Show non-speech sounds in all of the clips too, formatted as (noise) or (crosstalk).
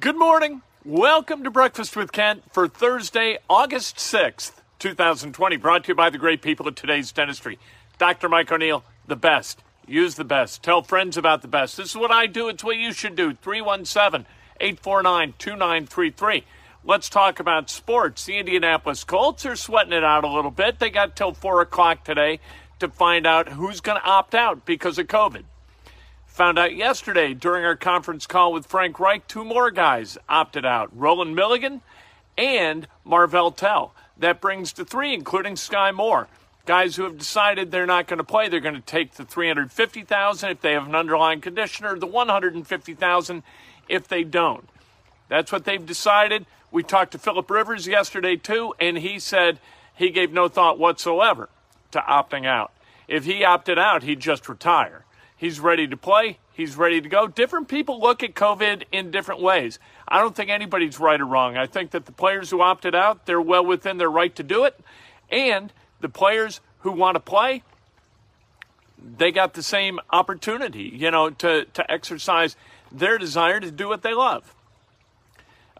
Good morning. Welcome to Breakfast with Kent for Thursday, August 6th, 2020. Brought to you by the great people of today's dentistry. Dr. Mike O'Neill, the best. Use the best. Tell friends about the best. This is what I do. It's what you should do. 317 849 2933. Let's talk about sports. The Indianapolis Colts are sweating it out a little bit. They got till 4 o'clock today to find out who's going to opt out because of COVID. Found out yesterday during our conference call with Frank Reich, two more guys opted out Rolan Milligan and Marvell Tell. That brings to three, including Skai Moore. Guys who have decided they're not going to play. They're going to take the 350000 if they have an underlying condition, or the 150000 if they don't. That's what they've decided. We talked to Philip Rivers yesterday, too, and he said he gave no thought whatsoever to opting out. If he opted out, he'd just retire. He's ready to play. He's ready to go. Different people look at COVID in different ways. I don't think anybody's right or wrong. I think that the players who opted out, they're well within their right to do it. And the players who want to play, they got the same opportunity, you know, to, to exercise their desire to do what they love.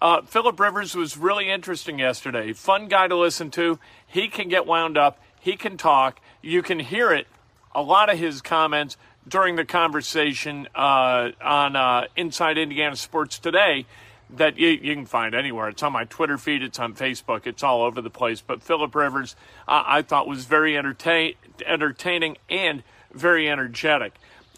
Uh, Philip Rivers was really interesting yesterday. Fun guy to listen to. He can get wound up. He can talk. You can hear it. A lot of his comments during the conversation uh, on uh, Inside Indiana Sports Today that you, you, can find anywhere. It's on my Twitter feed, it's on Facebook, it's all over the place. But Philip Rivers, uh, I thought was very entertain- entertaining and very energetic.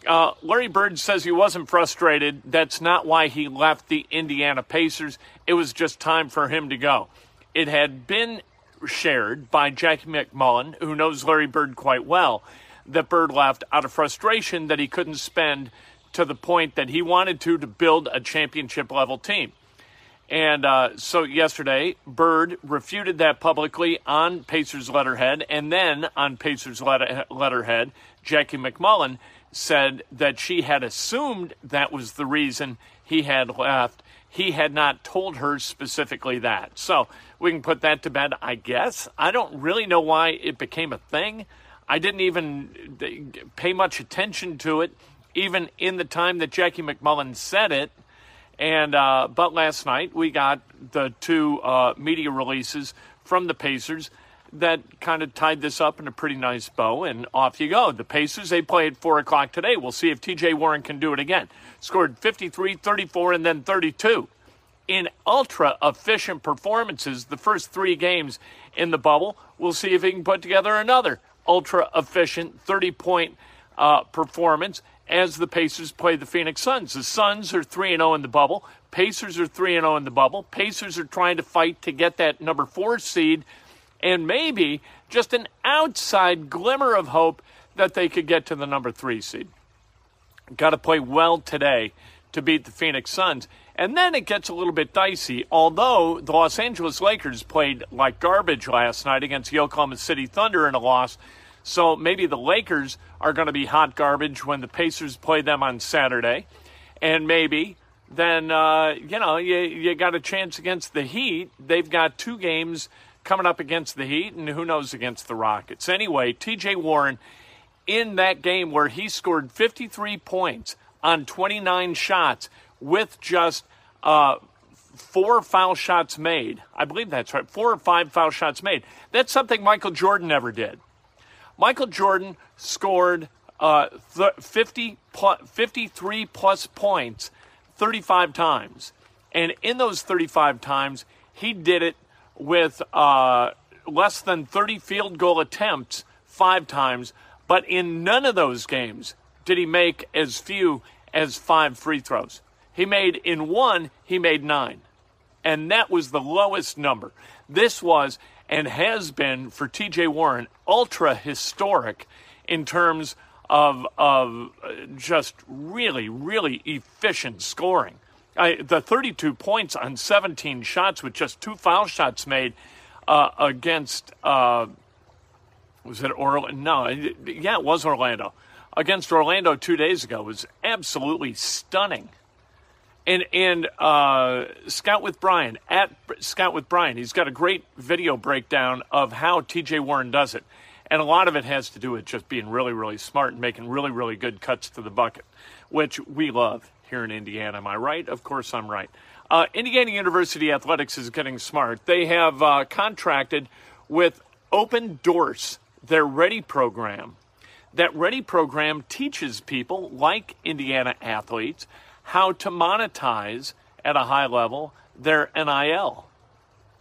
Uh, Larry Bird says he wasn't frustrated. That's not why he left the Indiana Pacers. It was just time for him to go. It had been shared by Jackie MacMullan, who knows Larry Bird quite well that Bird left out of frustration that he couldn't spend to the point that he wanted to to build a championship level team. And uh, so yesterday, Bird refuted that publicly on Pacers letterhead. And then on Pacers letter- letterhead, Jackie MacMullan said that she had assumed that was the reason he had left. He had not told her specifically that. So we can put that to bed, I guess. I don't really know why it became a thing. I didn't even pay much attention to it, even in the time that Jackie MacMullan said it. And uh, but last night we got the two uh, media releases from the Pacers that kind of tied this up in a pretty nice bow, and off you go. The Pacers they play at four o'clock today. We'll see if T.J. Warren can do it again. Scored 53, 34, and then 32 in ultra efficient performances the first three games in the bubble. We'll see if he can put together another ultra efficient 30 point uh, performance as the Pacers play the Phoenix Suns. The Suns are 3 0 in the bubble. Pacers are 3 0 in the bubble. Pacers are trying to fight to get that number four seed and maybe just an outside glimmer of hope that they could get to the number three seed. Got to play well today to beat the Phoenix Suns. And then it gets a little bit dicey. Although the Los Angeles Lakers played like garbage last night against the Oklahoma City Thunder in a loss, so maybe the Lakers are going to be hot garbage when the Pacers play them on Saturday. and maybe then uh, you know you you got a chance against the Heat. They've got two games coming up against the Heat, and who knows against the Rockets. Anyway, T.J. Warren in that game where he scored 53 points on 29 shots with just uh, four foul shots made. I believe that's right. Four or five foul shots made. That's something Michael Jordan never did. Michael Jordan scored uh, 50 plus, 53 plus points 35 times. And in those 35 times, he did it with uh, less than 30 field goal attempts five times. But in none of those games did he make as few as five free throws. He made in one, he made nine. And that was the lowest number. This was and has been for TJ Warren ultra historic in terms of, of uh, just really, really efficient scoring. I, the 32 points on 17 shots with just two foul shots made uh, against, uh, was it Orlando? No, yeah, it was Orlando. Against Orlando two days ago was absolutely stunning. And and uh, Scout with Brian at Scout with Brian, he's got a great video breakdown of how T.J. Warren does it. And a lot of it has to do with just being really, really smart and making really, really good cuts to the bucket, which we love here in Indiana. Am I right? Of course I'm right. Uh, Indiana University Athletics is getting smart. They have uh, contracted with Opendorse, their Ready program. That Ready program teaches people, like Indiana athletes, how to monetize at a high level their NIL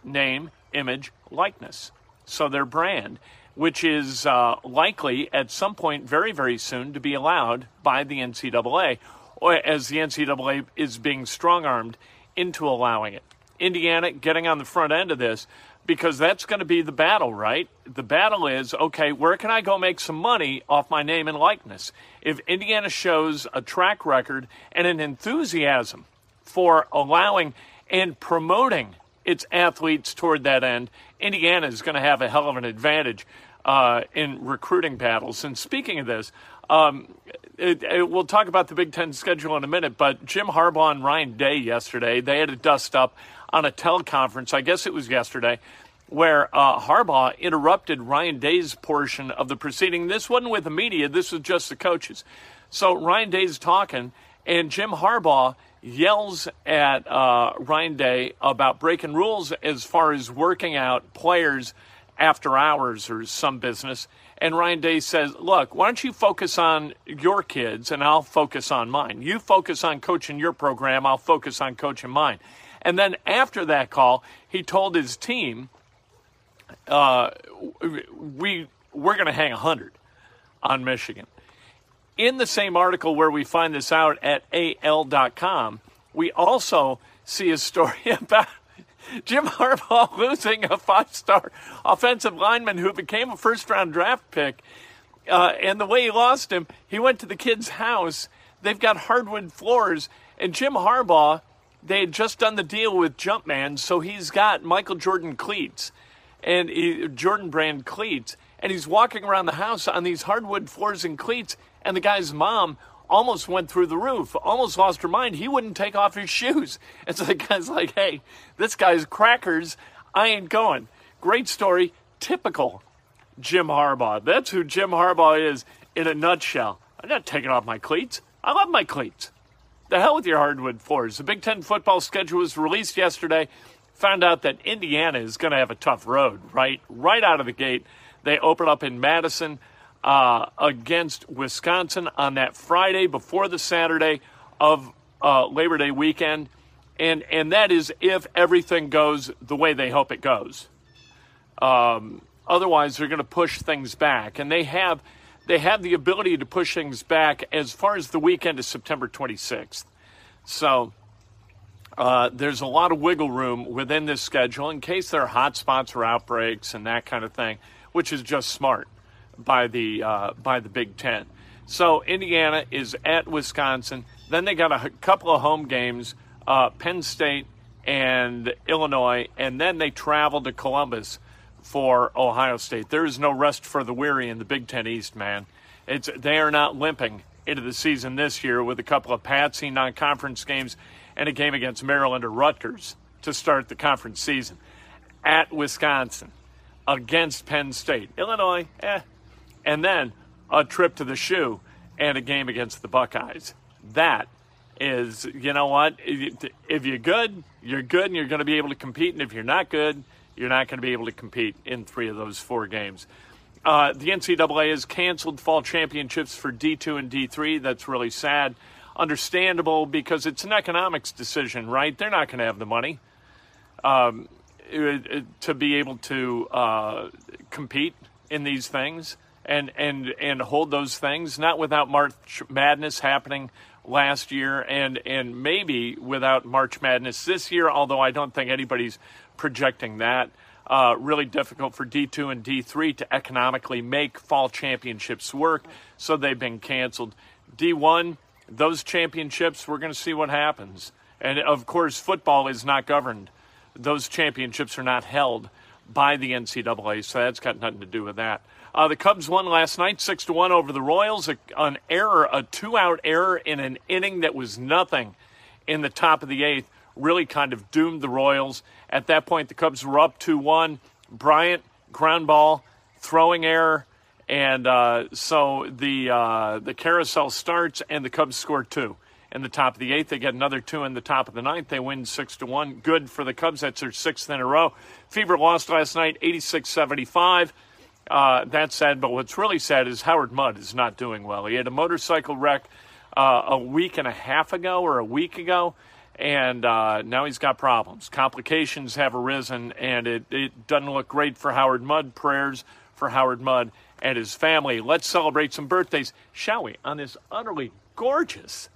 name, image, likeness. So their brand which is uh, likely at some point very, very soon to be allowed by the NCAA, or as the NCAA is being strong armed into allowing it. Indiana getting on the front end of this because that's going to be the battle, right? The battle is okay, where can I go make some money off my name and likeness? If Indiana shows a track record and an enthusiasm for allowing and promoting its athletes toward that end, Indiana is going to have a hell of an advantage uh, in recruiting battles. And speaking of this, um, it, it, we'll talk about the Big Ten schedule in a minute, but Jim Harbaugh and Ryan Day yesterday, they had a dust up on a teleconference, I guess it was yesterday, where uh, Harbaugh interrupted Ryan Day's portion of the proceeding. This wasn't with the media, this was just the coaches. So Ryan Day's talking, and Jim Harbaugh yells at uh, Ryan Day about breaking rules as far as working out players – after hours or some business. And Ryan Day says, Look, why don't you focus on your kids and I'll focus on mine? You focus on coaching your program, I'll focus on coaching mine. And then after that call, he told his team, uh, we, we're going to hang 100 on Michigan. In the same article where we find this out at AL.com, we also see a story (laughs) about Jim Harbaugh (laughs) losing a five star offensive lineman who became a first round draft pick. Uh, and the way he lost him, he went to the kid's house. They've got hardwood floors. And Jim Harbaugh, they had just done the deal with Jumpman, so he's got Michael Jordan cleats and he, Jordan brand cleats. And he's walking around the house on these hardwood floors and cleats. And the guy's mom almost went through the roof, almost lost her mind. He wouldn't take off his shoes. (laughs) And so the guy's like, hey, this guy's crackers. I ain't going. Great story. Typical Jim Harbaugh. That's who Jim Harbaugh is in a nutshell. I'm not taking off my cleats. I love my cleats. The hell with your hardwood floors. The Big Ten football schedule was released yesterday. Found out that Indiana is going to have a tough road, right? Right out of the gate. They open up in Madison uh, against Wisconsin on that Friday before the Saturday of uh, Labor Day weekend, and and that is if everything goes the way they hope it goes. Um, otherwise, they're going to push things back, and they have they have the ability to push things back as far as the weekend of September 26th. So. Uh, there's a lot of wiggle room within this schedule in case there are hot spots or outbreaks and that kind of thing, which is just smart by the uh, by the Big Ten. So Indiana is at Wisconsin. Then they got a couple of home games, uh, Penn State and Illinois, and then they travel to Columbus for Ohio State. There is no rest for the weary in the Big Ten East, man. It's they are not limping into the season this year with a couple of patsy non conference games and a game against Maryland or Rutgers to start the conference season. At Wisconsin, against Penn State, Illinois, eh. And then a trip to the shoe and a game against the Buckeyes. That is, you know what? If you're good, you're good and you're going to be able to compete. And if you're not good, you're not going to be able to compete in three of those four games. Uh, the NCAA has canceled fall championships for D2 and D3. That's really sad. Understandable because it's an economics decision, right? They're not going to have the money um, to be able to uh, compete in these things and, and, and hold those things, not without March Madness happening last year and, and maybe without March Madness this year, although I don't think anybody's projecting that. Uh, really difficult for D2 and D3 to economically make fall championships work, so they've been canceled. D1, those championships, we're going to see what happens. And of course, football is not governed. Those championships are not held by the NCAA, so that's got nothing to do with that. Uh, the Cubs won last night, six to one over the Royals. A, an error, a two-out error in an inning that was nothing in the top of the eighth, really kind of doomed the Royals. At that point, the Cubs were up 2 1. Bryant, ground ball, throwing error. And uh, so the, uh, the carousel starts, and the Cubs score two in the top of the eighth. They get another two in the top of the ninth. They win six to one. Good for the Cubs. That's their sixth in a row. Fever lost last night, 86 75. Uh, that's sad, but what's really sad is Howard Mudd is not doing well. He had a motorcycle wreck uh, a week and a half ago or a week ago and uh, now he's got problems. Complications have arisen, and it, it doesn't look great for Howard Mudd. Prayers for Howard Mudd and his family. Let's celebrate some birthdays, shall we? On this utterly gorgeous,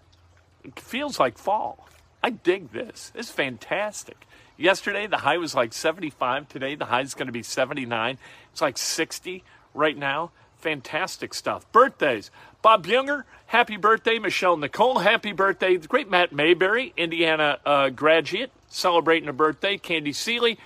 it feels like fall. I dig this. Is fantastic. Yesterday, the high was like 75. Today, the high is going to be 79. It's like 60 right now. Fantastic stuff. Birthdays. Bob Younger, happy birthday. Michelle Nicole, happy birthday. The great Matt Mayberry, Indiana uh, graduate, celebrating a birthday. Candy Seeley,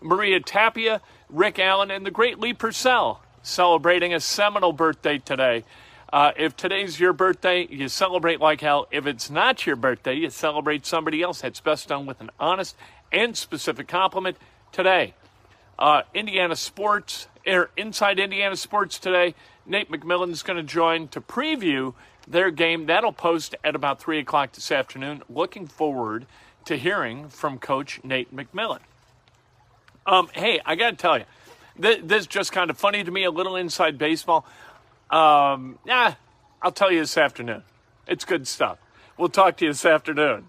Maria Tapia, Rick Allen, and the great Lee Purcell, celebrating a seminal birthday today. Uh, if today's your birthday, you celebrate like hell. If it's not your birthday, you celebrate somebody else. That's best done with an honest and specific compliment today. Uh, Indiana Sports, or Inside Indiana Sports today. Nate McMillan is going to join to preview their game. That'll post at about 3 o'clock this afternoon. Looking forward to hearing from Coach Nate McMillan. Um, hey, I got to tell you, this, this is just kind of funny to me, a little inside baseball. Um, yeah, I'll tell you this afternoon. It's good stuff. We'll talk to you this afternoon.